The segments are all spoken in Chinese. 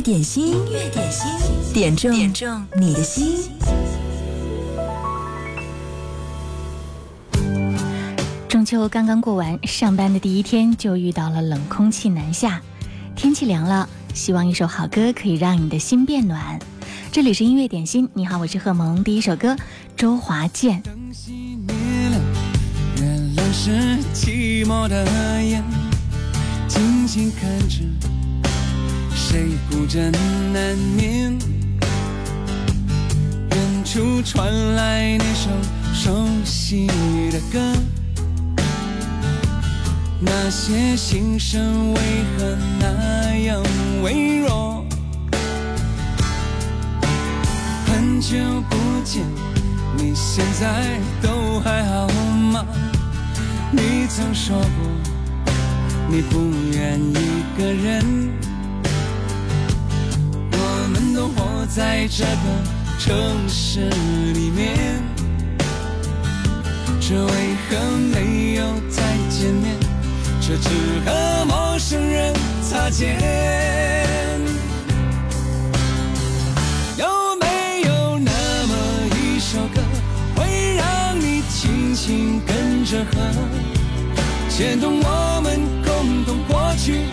乐点心，音乐点心，点中点中你的心。中秋刚刚过完，上班的第一天就遇到了冷空气南下，天气凉了，希望一首好歌可以让你的心变暖。这里是音乐点心，你好，我是贺萌。第一首歌，周华健。灯熄灭了，月亮是寂寞的眼，静静看着谁孤枕难眠。远处传来那首熟悉的歌，那些心声为何那样微弱？很久不见，你现在都还好吗？你曾说过，你不愿一个人。我们都活在这个城市里面，这为何没有再见面？却只和陌生人擦肩。有没有那么一首歌，会让你轻轻跟着和，牵动我们共同过去，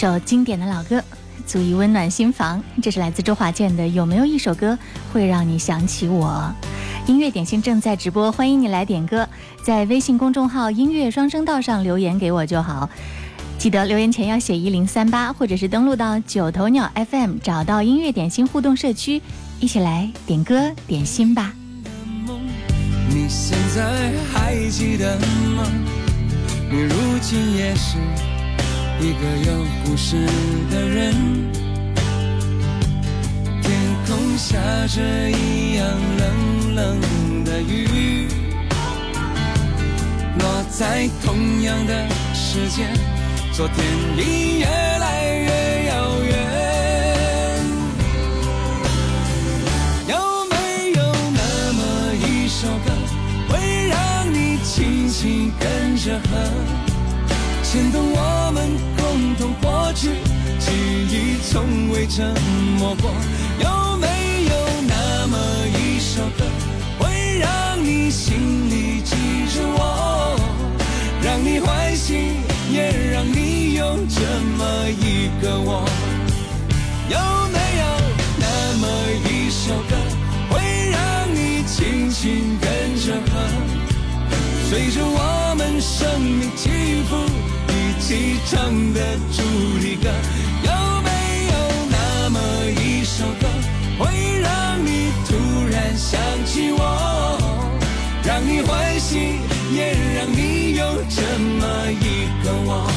首经典的老歌，足以温暖心房。这是来自周华健的《有没有一首歌会让你想起我》？音乐点心正在直播，欢迎你来点歌，在微信公众号“音乐双声道”上留言给我就好。记得留言前要写一零三八，或者是登录到九头鸟 FM，找到音乐点心互动社区，一起来点歌点心吧。你现在还记得吗？你如今也是一个有故事的人。天空下着一样冷冷的雨，落在同样的时间，昨天已越来越遥远。有没有那么一首歌，会让你轻轻跟着和，牵动我们共同过去，记忆从未沉默过？有没有那么一首歌，会让你心里记着我，让你欢喜，也让你有这么一个我？有没有那么一首歌，会让你轻轻跟着和，随着我们生命起伏起唱的主题歌？有没有那么一首歌，会让你突然想起我，让你欢喜，也让你有这么一个我？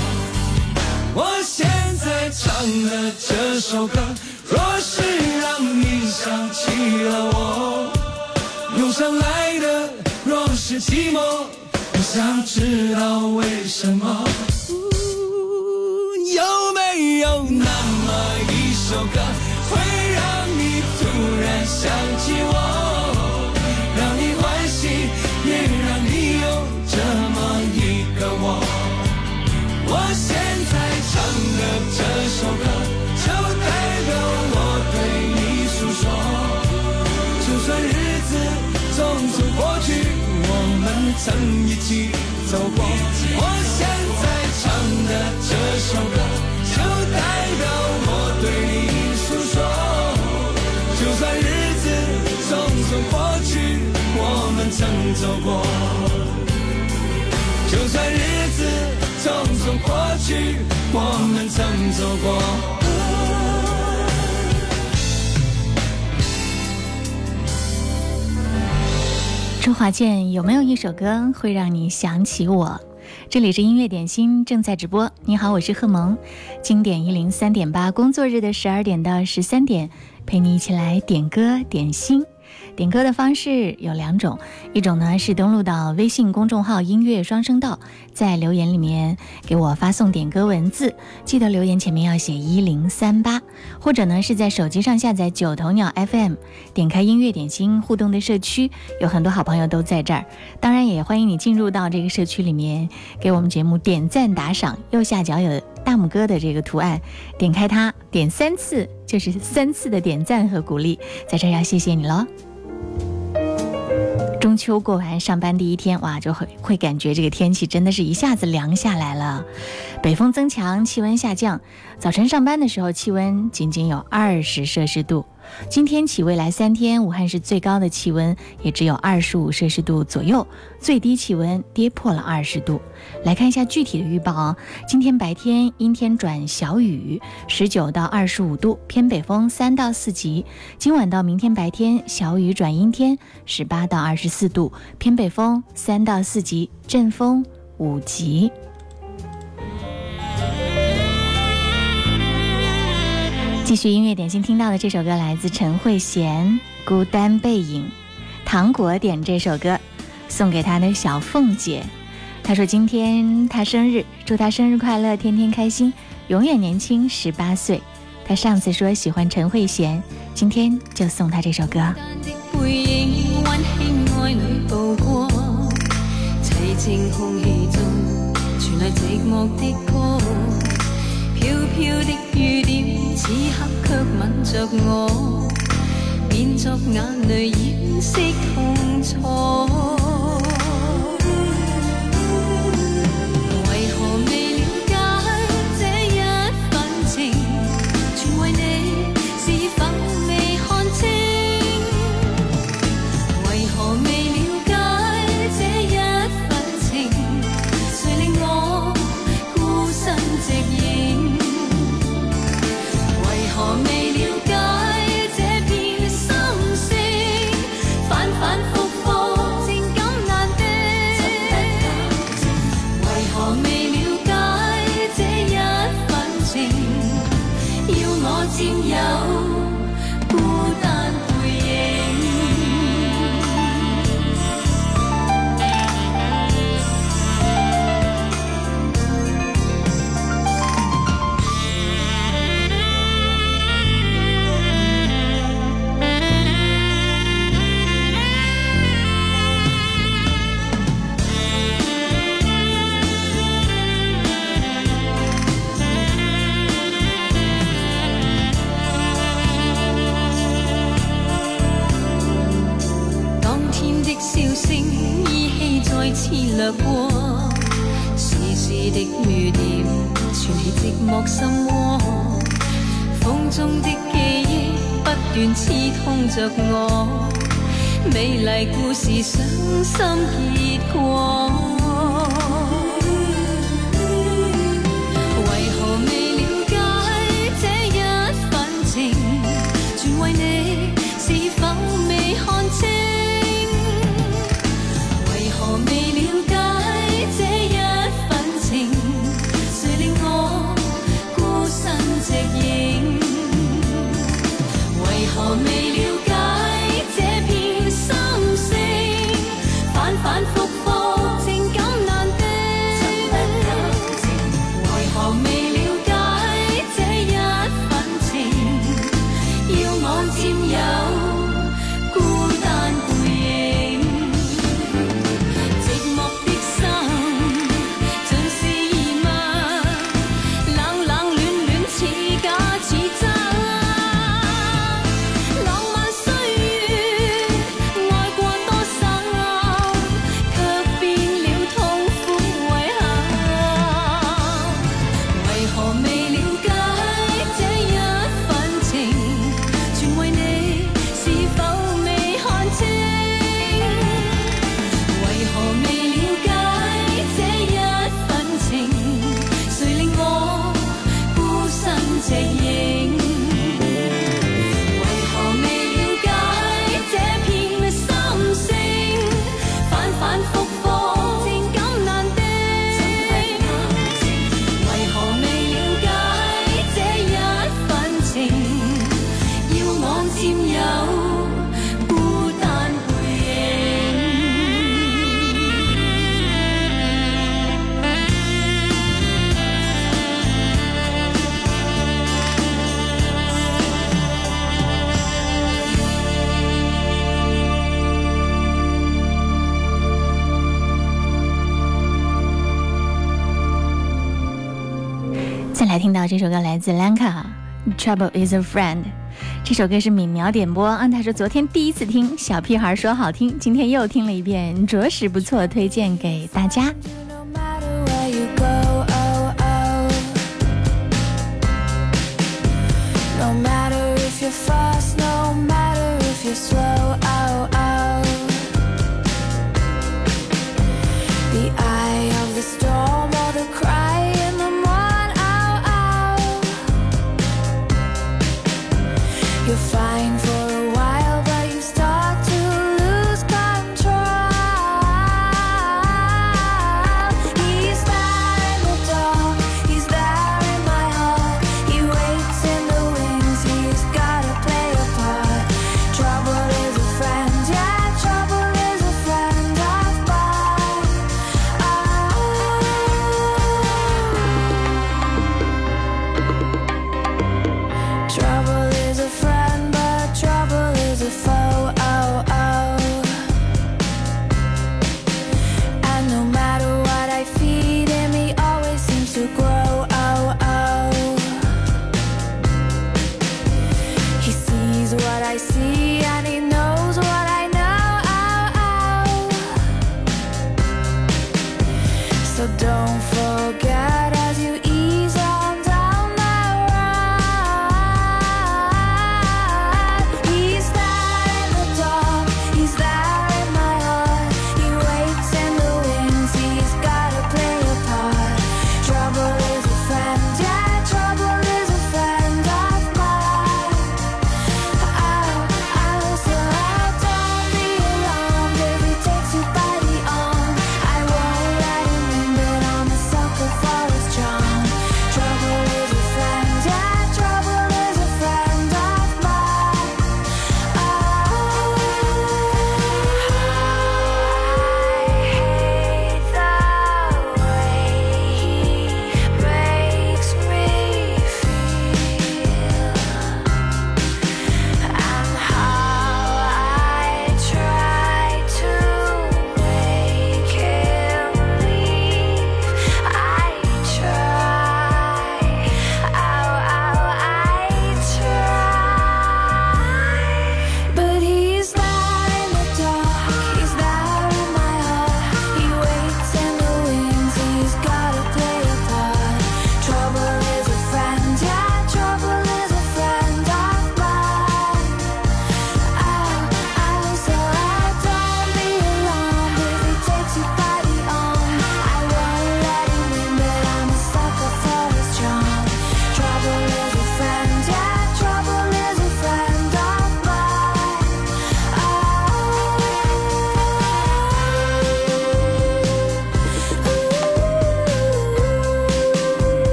我现在唱的这首歌，若是让你想起了我，涌上来的若是寂寞，想知道为什么。有没有那么一首歌，会让你突然想起我，曾一起走过。我现在唱的这首歌，就代表我对你诉说。就算日子匆匆过去，我们曾走过。就算日子匆匆过去，我们曾走过。华健有没有一首歌会让你想起我？这里是音乐点心正在直播。你好，我是贺萌。经典一零三点八，工作日的十二点到十三点，陪你一起来点歌点心。点歌的方式有两种，一种呢是登录到微信公众号“音乐双声道”，在留言里面给我发送点歌文字，记得留言前面要写一零三八；或者呢是在手机上下载九头鸟 FM，点开音乐点心互动的社区，有很多好朋友都在这儿。当然也欢迎你进入到这个社区里面，给我们节目点赞打赏。右下角有大拇哥的这个图案，点开它点三次，就是三次的点赞和鼓励，在这儿要谢谢你喽。中秋过完，上班第一天，哇，就会会感觉这个天气真的是一下子凉下来了。北风增强，气温下降。早晨上班的时候，气温仅仅有二十摄氏度。今天起未来三天，武汉市最高的气温也只有二十五摄氏度左右，最低气温跌破了二十度。来看一下具体的预报啊，今天白天阴天转小雨，十九到二十五度，偏北风三到四级。今晚到明天白天小雨转阴天，十八到二十四度，偏北风三到四级，阵风五级。继续音乐点心听到的这首歌来自陈慧娴，《孤单背影》。糖果点这首歌，送给他的小凤姐。他说今天他生日，祝他生日快乐，天天开心，永远年轻十八岁。他上次说喜欢陈慧娴，今天就送他这首歌。的，此刻却吻着我，变作眼泪掩饰痛楚。占有。是伤心结果。首歌来自 Lanka，《Trouble Is a Friend》。这首歌是敏苗点播，嗯，他说昨天第一次听，小屁孩说好听，今天又听了一遍，着实不错，推荐给大家。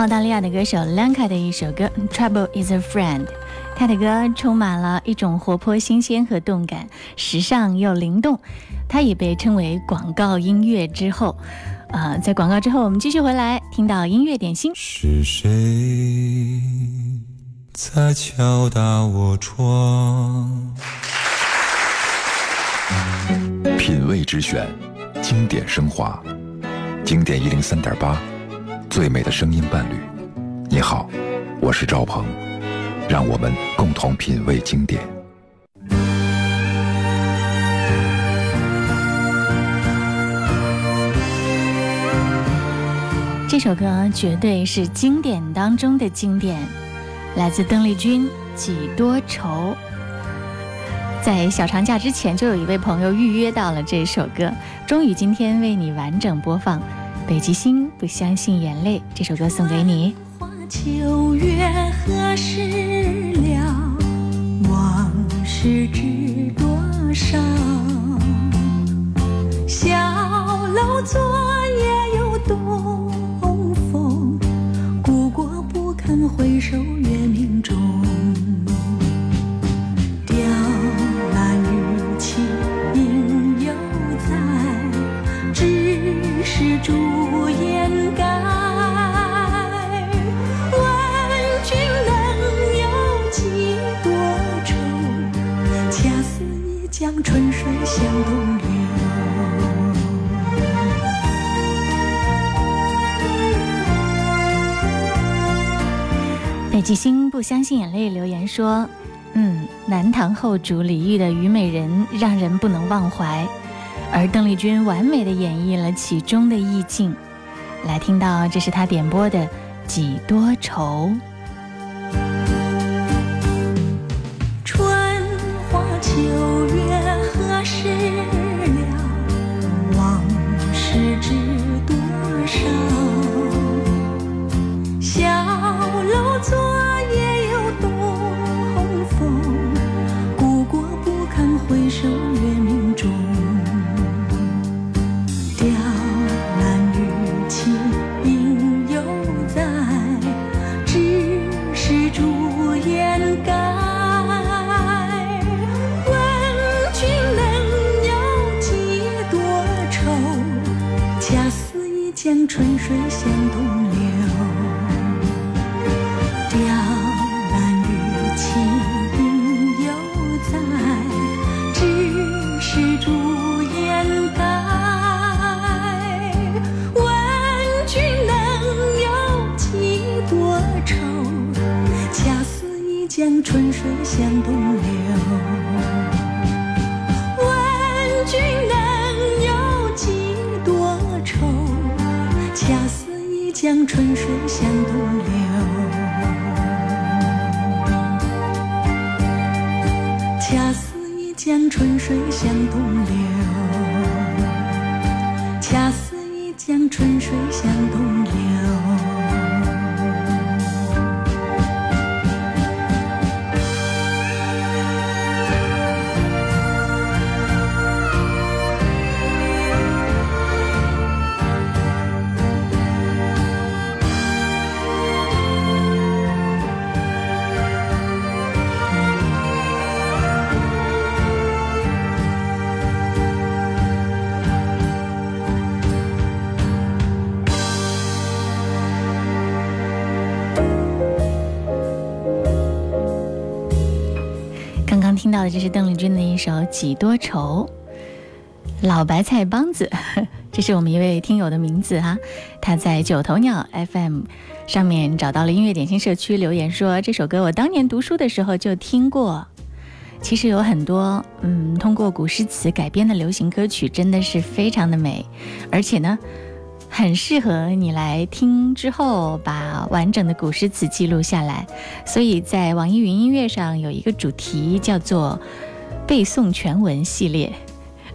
澳大利亚的歌手 Lanka 的一首歌《Trouble Is a Friend》，他的歌充满了一种活泼、新鲜和动感，时尚又灵动。他也被称为广告音乐之后。呃，在广告之后，我们继续回来听到音乐点心。是谁在敲打我窗？品味之选，经典升华，经典一零三点八。最美的声音伴侣，你好，我是赵鹏，让我们共同品味经典。这首歌绝对是经典当中的经典，来自邓丽君《几多愁》。在小长假之前，就有一位朋友预约到了这首歌，终于今天为你完整播放。北极星不相信眼泪，这首歌送给你。花秋月何时了？往事知多少？小楼昨夜又东风，故国不堪回首北极星不相信眼泪留言说：“嗯，南唐后主李煜的《虞美人》让人不能忘怀，而邓丽君完美的演绎了其中的意境。来听到，这是他点播的《几多愁》。像春水向东流这是邓丽君的一首《几多愁》，老白菜帮子，这是我们一位听友的名字哈、他在九头鸟 FM 上面找到了音乐点心社区留言说，这首歌我当年读书的时候就听过。其实有很多嗯，通过古诗词改编的流行歌曲，真的是非常的美，而且呢，很适合你来听之后把完整的古诗词记录下来。所以在网易云音乐上有一个主题叫做“背诵全文”系列，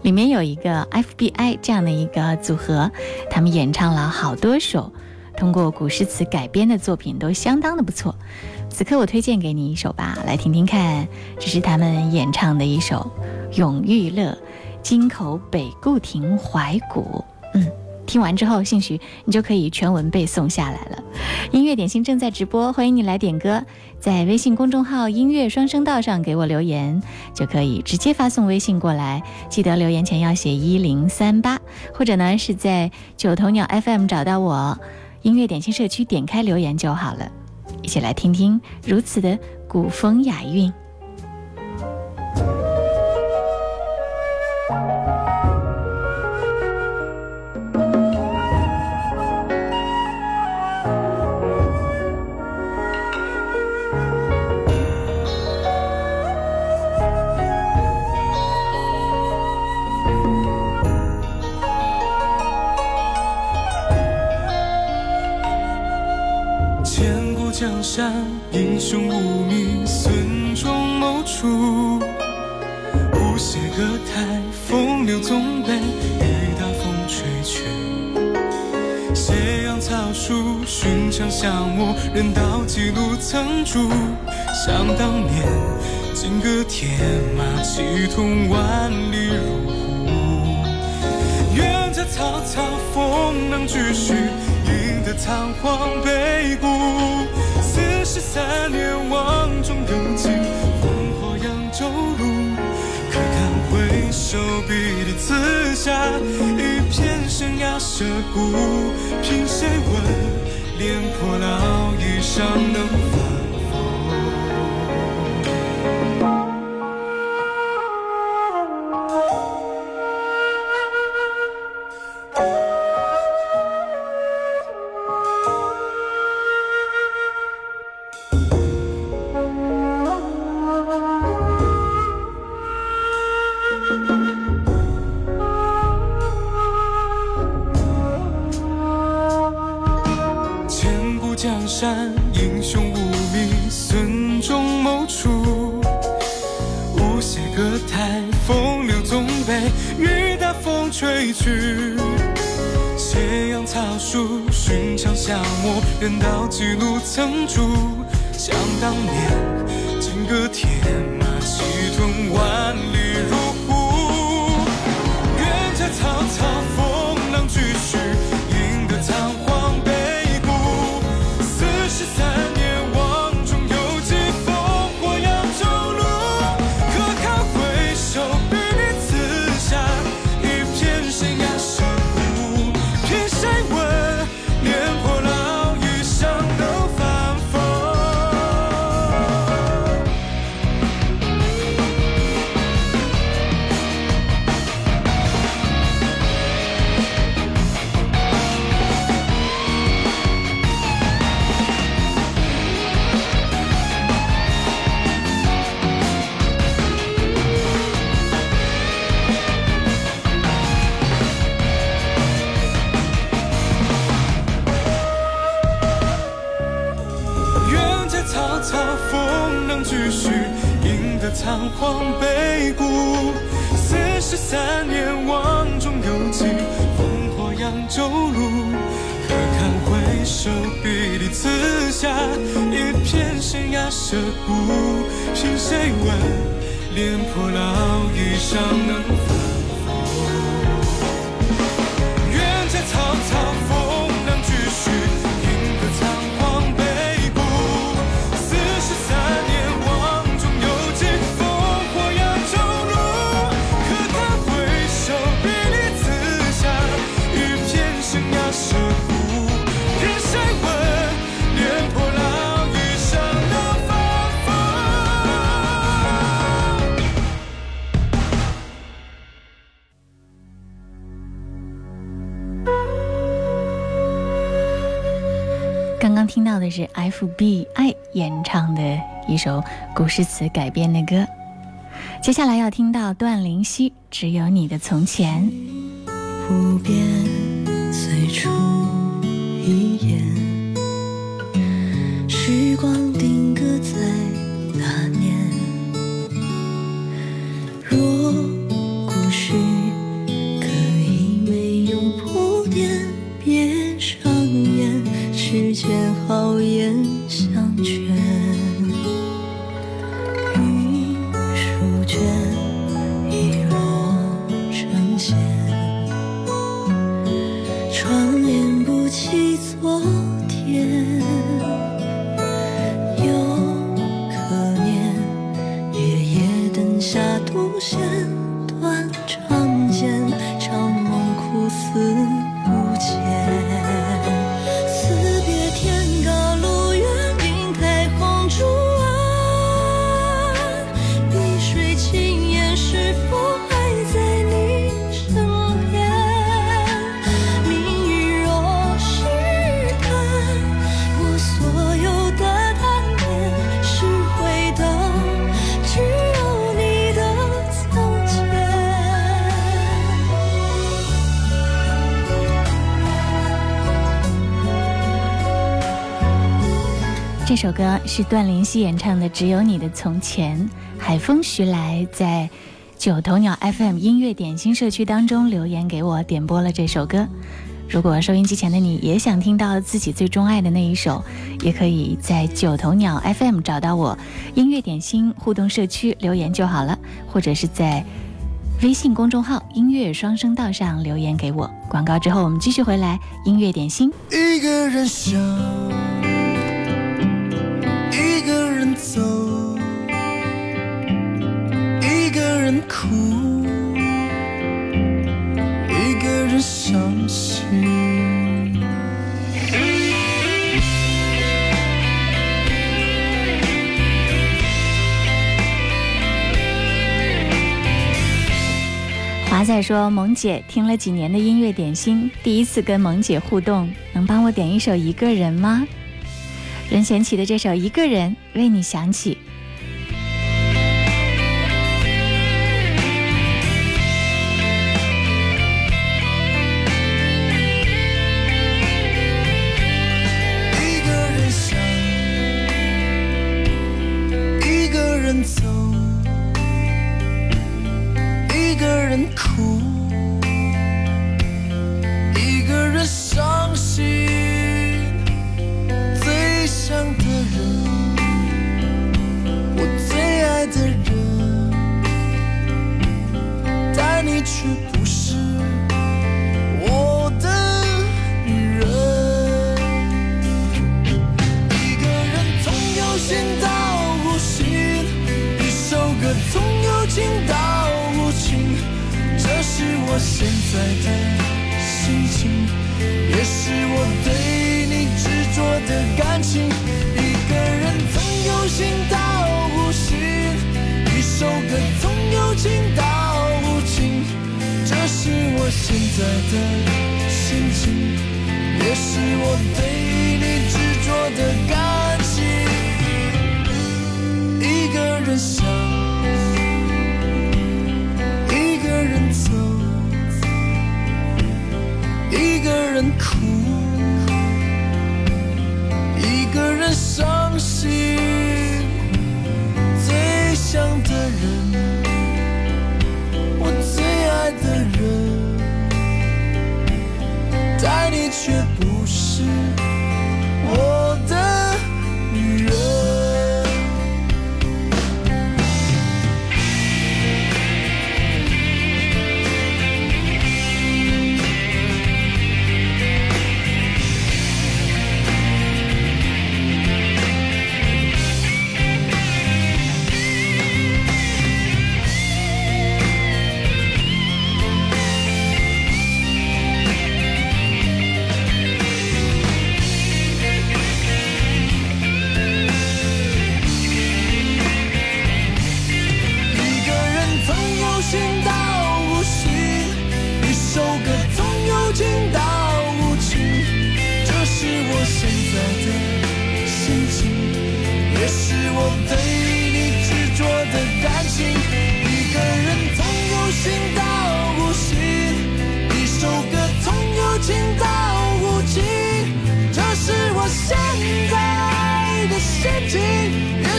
里面有一个 FBI 这样的一个组合，他们演唱了好多首通过古诗词改编的作品，都相当的不错。此刻我推荐给你一首吧，来听听看，这是他们演唱的一首《永遇乐》，京口北固亭怀古。嗯。听完之后，兴许你就可以全文背诵下来了。音乐点心正在直播，欢迎你来点歌，在微信公众号“音乐双声道”上给我留言，就可以直接发送微信过来。记得留言前要写一零三八，或者呢是在九头鸟 FM 找到我，音乐点心社区点开留言就好了。一起来听听如此的古风雅韵。山，英雄无名，孙仲谋出。无邪歌台，风流纵北，雨打风吹去。斜阳草树，寻常巷陌，人道几路曾驻。想当年，金戈铁马，气吞万里如虎。愿这草草风能继续，赢得仓皇北顾。四十三年，望中有情，烽火扬州路。可堪回首笔的刺下，一片生涯涉骨。凭谁问，廉颇老矣尚能无邪歌台，风流总被，雨打风吹去。斜阳草树，寻常巷陌，人道几路曾住。想当年，金戈铁马，气吞万里望北固。四十三年，望中有记，烽火扬州路。可堪回首，笔里刺下一片生涯涉骨。凭谁问，廉颇老矣，尚能 FBI 演唱的一首古诗词改编的歌，接下来要听到段灵溪《只有你的从前》。不变，最初一眼，时光定独首歌是段林希演唱的《只有你的从前》，海风徐来在九头鸟 FM 音乐点心社区当中留言给我点播了这首歌。如果收音机前的你也想听到自己最钟爱的那一首，也可以在九头鸟 FM 找到我音乐点心互动社区留言就好了，或者是在微信公众号“音乐双声道”上留言给我。广告之后，我们继续回来音乐点心。一个人想，哭，一个人伤心。华仔说：“萌姐听了几年的音乐点心，第一次跟萌姐互动，能帮我点一首《一个人》吗？”任贤齐的这首《一个人》为你响起。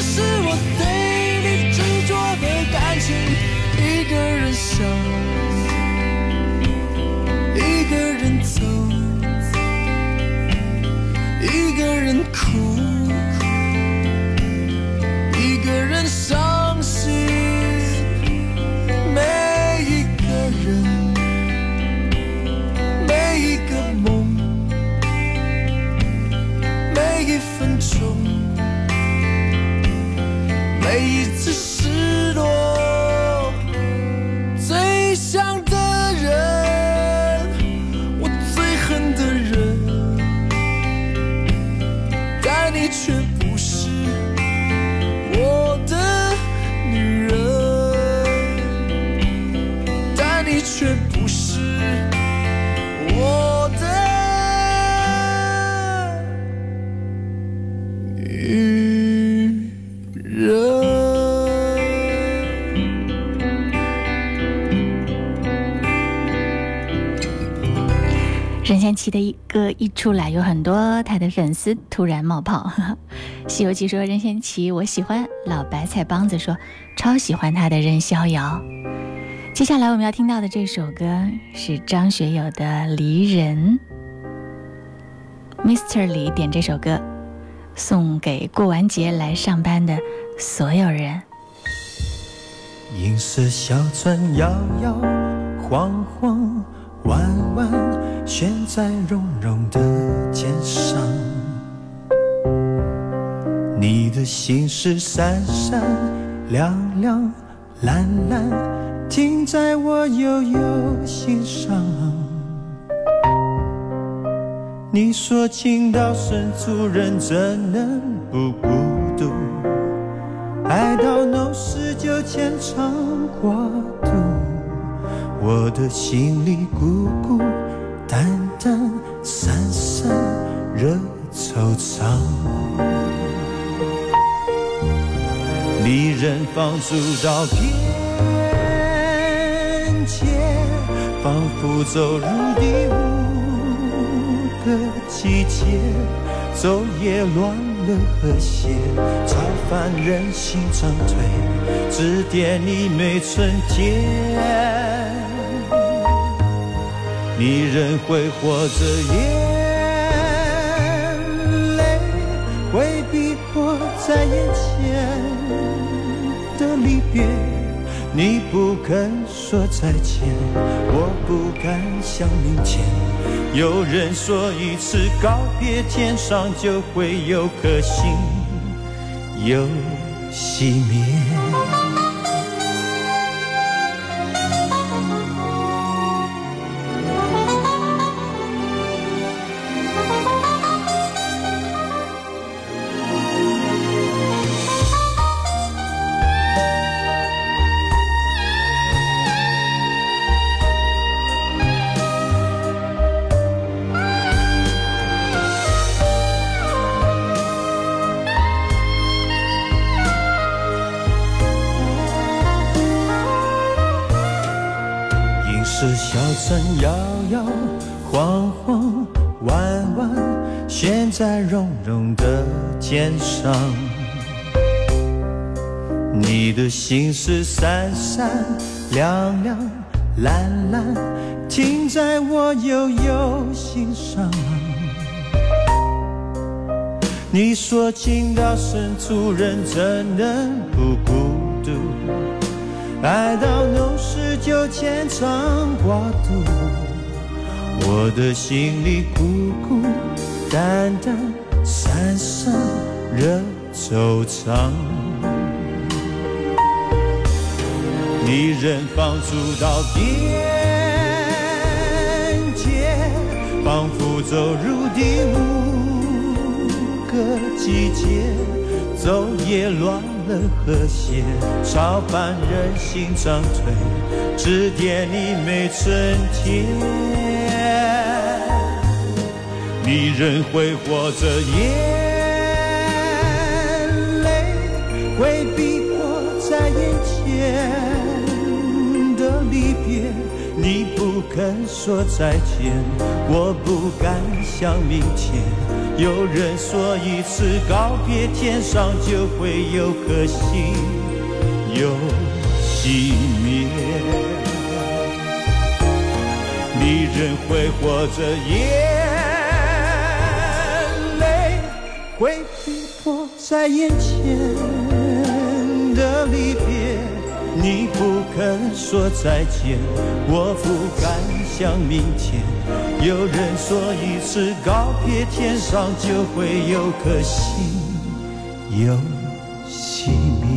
是我对你执着的感情。一个人想，一个人走，一个人哭，奇的一歌一出来，有很多他的粉丝突然冒泡。西游记说任贤齐我喜欢，老白菜帮子说超喜欢他的任逍遥。接下来我们要听到的这首歌是张学友的《离人》，Mr. 李点这首歌，送给过完节来上班的所有人。银色小船摇摇晃晃，弯弯悬在绒绒的肩上。你的心事闪闪亮亮蓝蓝，停在我悠悠心上。你说情到深处人怎能不孤独？爱到浓时就牵肠挂肚，我的心里孤孤单单散散惹惆怅。离人放逐到边界，仿佛走入第五个季节，昼夜乱了和谐，超凡人心长退，指点你每寸天。你仍挥霍着眼泪，会逼迫在眼前的离别。你不肯说再见，我不敢想明天。有人说一次告别，天上就会有颗星又熄灭。在绒绒的肩上。你的心事闪闪亮亮蓝蓝，停在我悠悠心上。你说情到深处人怎能不孤独？爱到浓时就牵肠挂肚，我的心里孤孤淡淡三生惹惆怅。你人放逐到边界，仿佛走入第五个季节，昼夜乱了和谐，超凡人心长退，指点你每春天。你仍挥霍着眼泪，回避迫在眼前的离别。你不肯说再见，我不敢想明天。有人说一次告别，天上就会有颗星又熄灭。你仍挥霍着眼会逼迫在眼前的离别。你不肯说再见，我不敢想明天。有人说一次告别，天上就会有颗星又熄灭。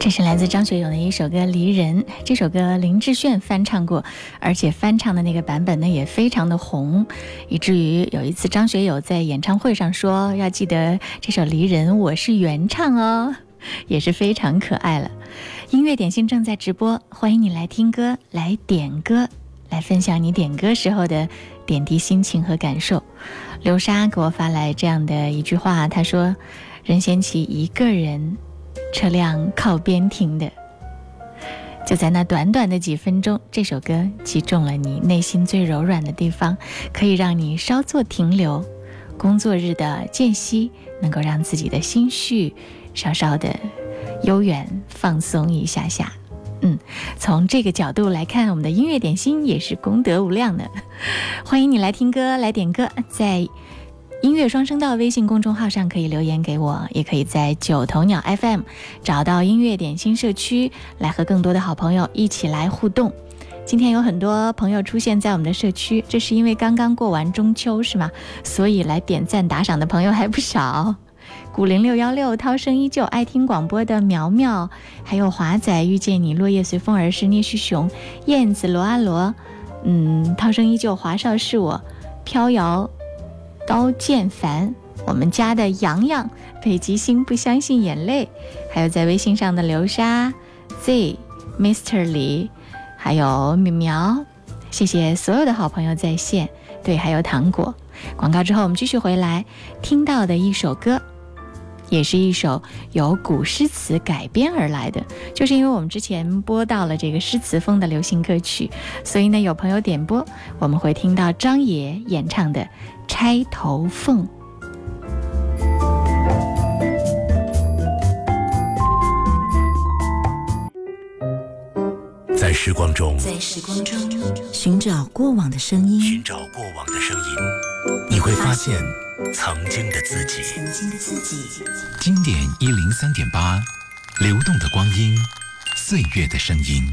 这是来自张学友的一首歌《离人》。这首歌林志炫翻唱过，而且翻唱的那个版本呢也非常的红，以至于有一次张学友在演唱会上说：“要记得这首《离人》我是原唱哦。”也是非常可爱了。音乐点心正在直播，欢迎你来听歌、来点歌、来分享你点歌时候的点滴心情和感受。流沙给我发来这样的一句话，他说：“任贤齐一个人。”车辆靠边停的，就在那短短的几分钟，这首歌击中了你内心最柔软的地方，可以让你稍作停留。工作日的间隙，能够让自己的心绪稍稍的悠远放松一下下。嗯，从这个角度来看，我们的音乐点心也是功德无量的。欢迎你来听歌，来点歌，在。音乐双声道微信公众号上可以留言给我，也可以在九头鸟 FM 找到音乐点心社区，来和更多的好朋友一起来互动。今天有很多朋友出现在我们的社区，这是因为刚刚过完中秋，是吗？所以来点赞打赏的朋友还不少。古零六幺六涛声依旧，爱听广播的苗苗，还有华仔遇见你，落叶随风而逝，聂旭雄，燕子罗阿罗，嗯，涛声依旧，华少是我，飘摇。高建凡，我们家的洋洋，北极星不相信眼泪，还有在微信上的流沙，Z、Mr. 李，还有米苗，谢谢所有的好朋友在线。对，还有糖果。广告之后，我们继续回来听到的一首歌，也是一首由古诗词改编而来的。就是因为我们之前播到了这个诗词风的流行歌曲，所以呢，有朋友点播，我们会听到张也演唱的《钗头凤》。在时光中，在时光中寻找过往的声音，寻找过往的声音，你会发现曾经的自己。曾经的自己。经典一零三点八，流动的光阴，岁月的声音。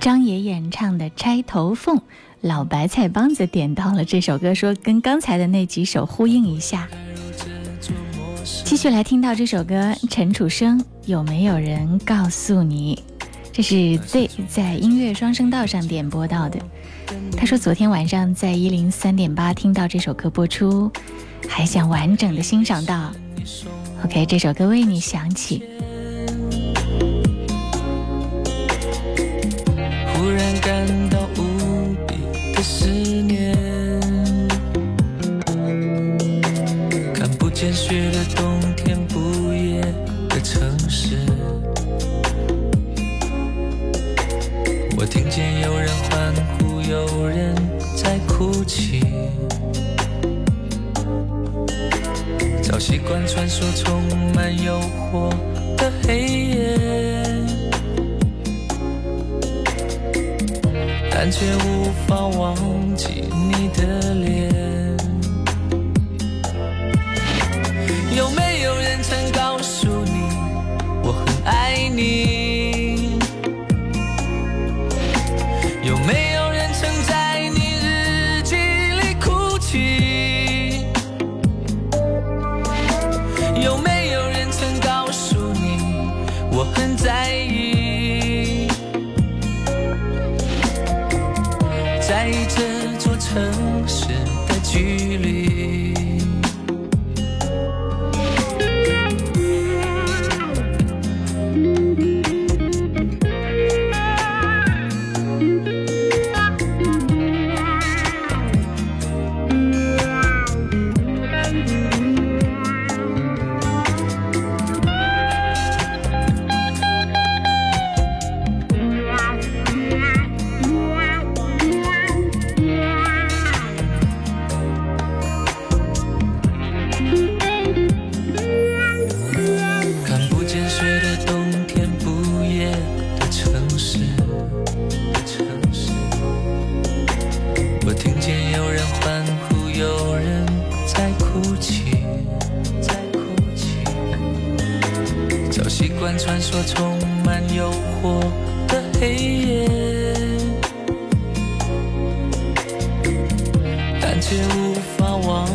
张也演唱的《钗头凤》，老白菜帮子点到了这首歌，说跟刚才的那几首呼应一下。继续来听到这首歌，陈楚生有没有人告诉你？这是 Z 在音乐双声道上点播到的。他说昨天晚上在一零三点八听到这首歌播出，还想完整的欣赏到。OK，这首歌为你响起。看不见雪的冬天，不夜的城市。我听见有人欢呼，有人在哭泣。早习惯穿梭充满诱惑的黑夜。但却无法忘记你的脸。却无法忘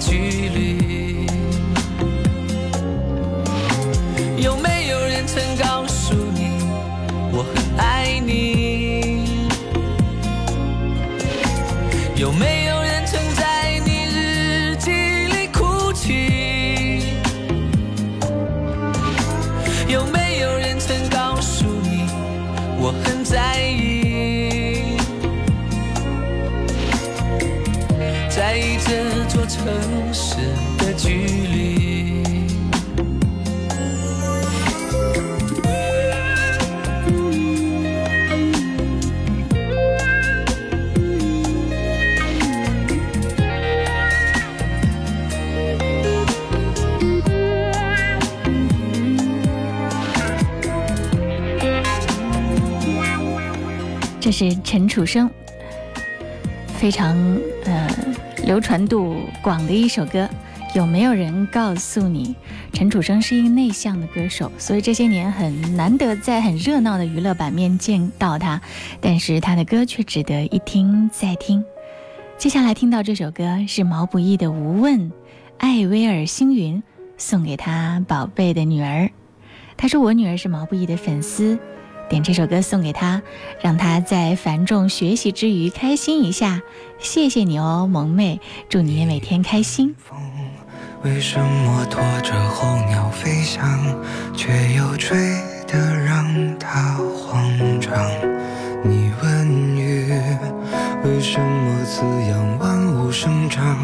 距离。距离。这是陈楚生非常呃流传度广的一首歌。有没有人告诉你，陈楚生是一个内向的歌手，所以这些年很难得在很热闹的娱乐版面见到他，但是他的歌却值得一听再听。接下来听到这首歌是毛不易的《无问》，艾薇儿星云送给他宝贝的女儿。他说我女儿是毛不易的粉丝。点这首歌送给他，让他在繁重学习之余开心一下。谢谢你哦，萌妹，祝你也每天开心。为什么拖着候鸟飞翔，却又吹得让它慌张？你问雨，为什么滋养万物生长，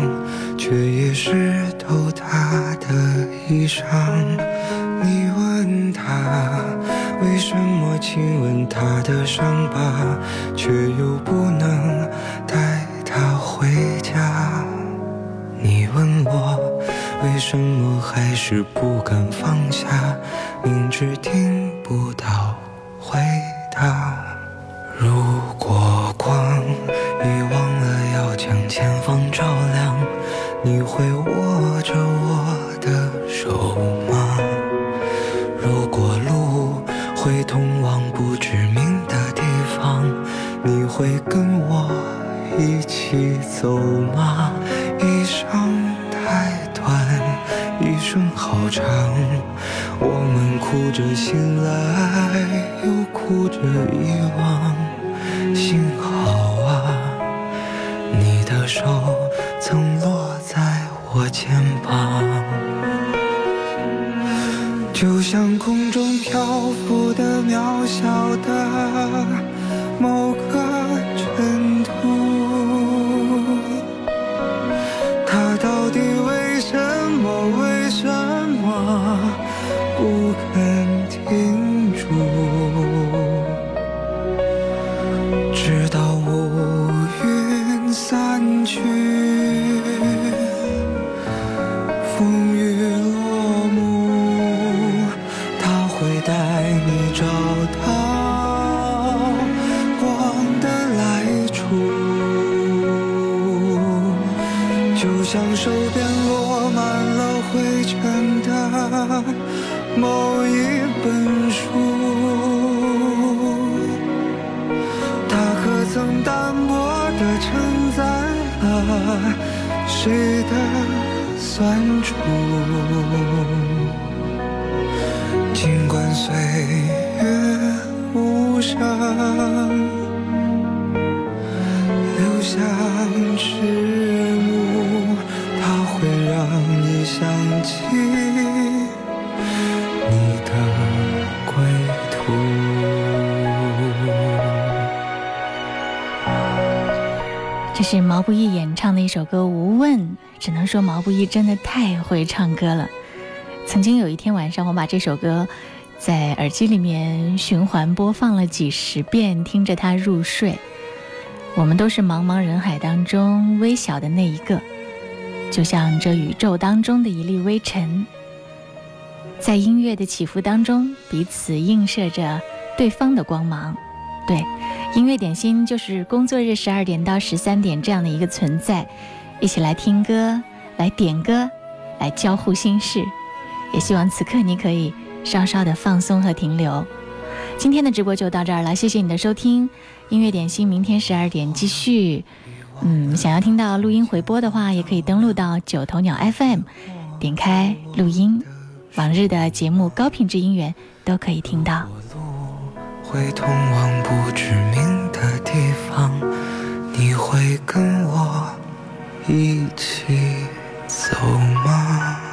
却也湿透它的衣裳？你问他，为什么亲吻他的伤疤，却又不能带他回家？你问我，为什么还是不敢放下，明知听不到回答？如果光已忘了要将前方照亮，你会握着我的手吗？如果路会通往不知名的地方，你会跟我一起走吗？一生，一生好长，我们哭着醒来，又哭着遗忘。幸好啊，你的手曾落在我肩膀。就像毛不易演唱的一首歌《无问》，只能说毛不易真的太会唱歌了。曾经有一天晚上，我把这首歌在耳机里面循环播放了几十遍，听着它入睡。我们都是茫茫人海当中微小的那一个，就像这宇宙当中的一粒微尘，在音乐的起伏当中，彼此映射着对方的光芒。对，音乐点心就是工作日十二点到十三点这样的一个存在，一起来听歌，来点歌，来交互心事。也希望此刻你可以稍稍的放松和停留。今天的直播就到这儿了，谢谢你的收听。音乐点心明天十二点继续。嗯，想要听到录音回播的话，也可以登录到九头鸟 FM，点开录音，往日的节目高品质音源都可以听到。会通往不知名的地方，你会跟我一起走吗？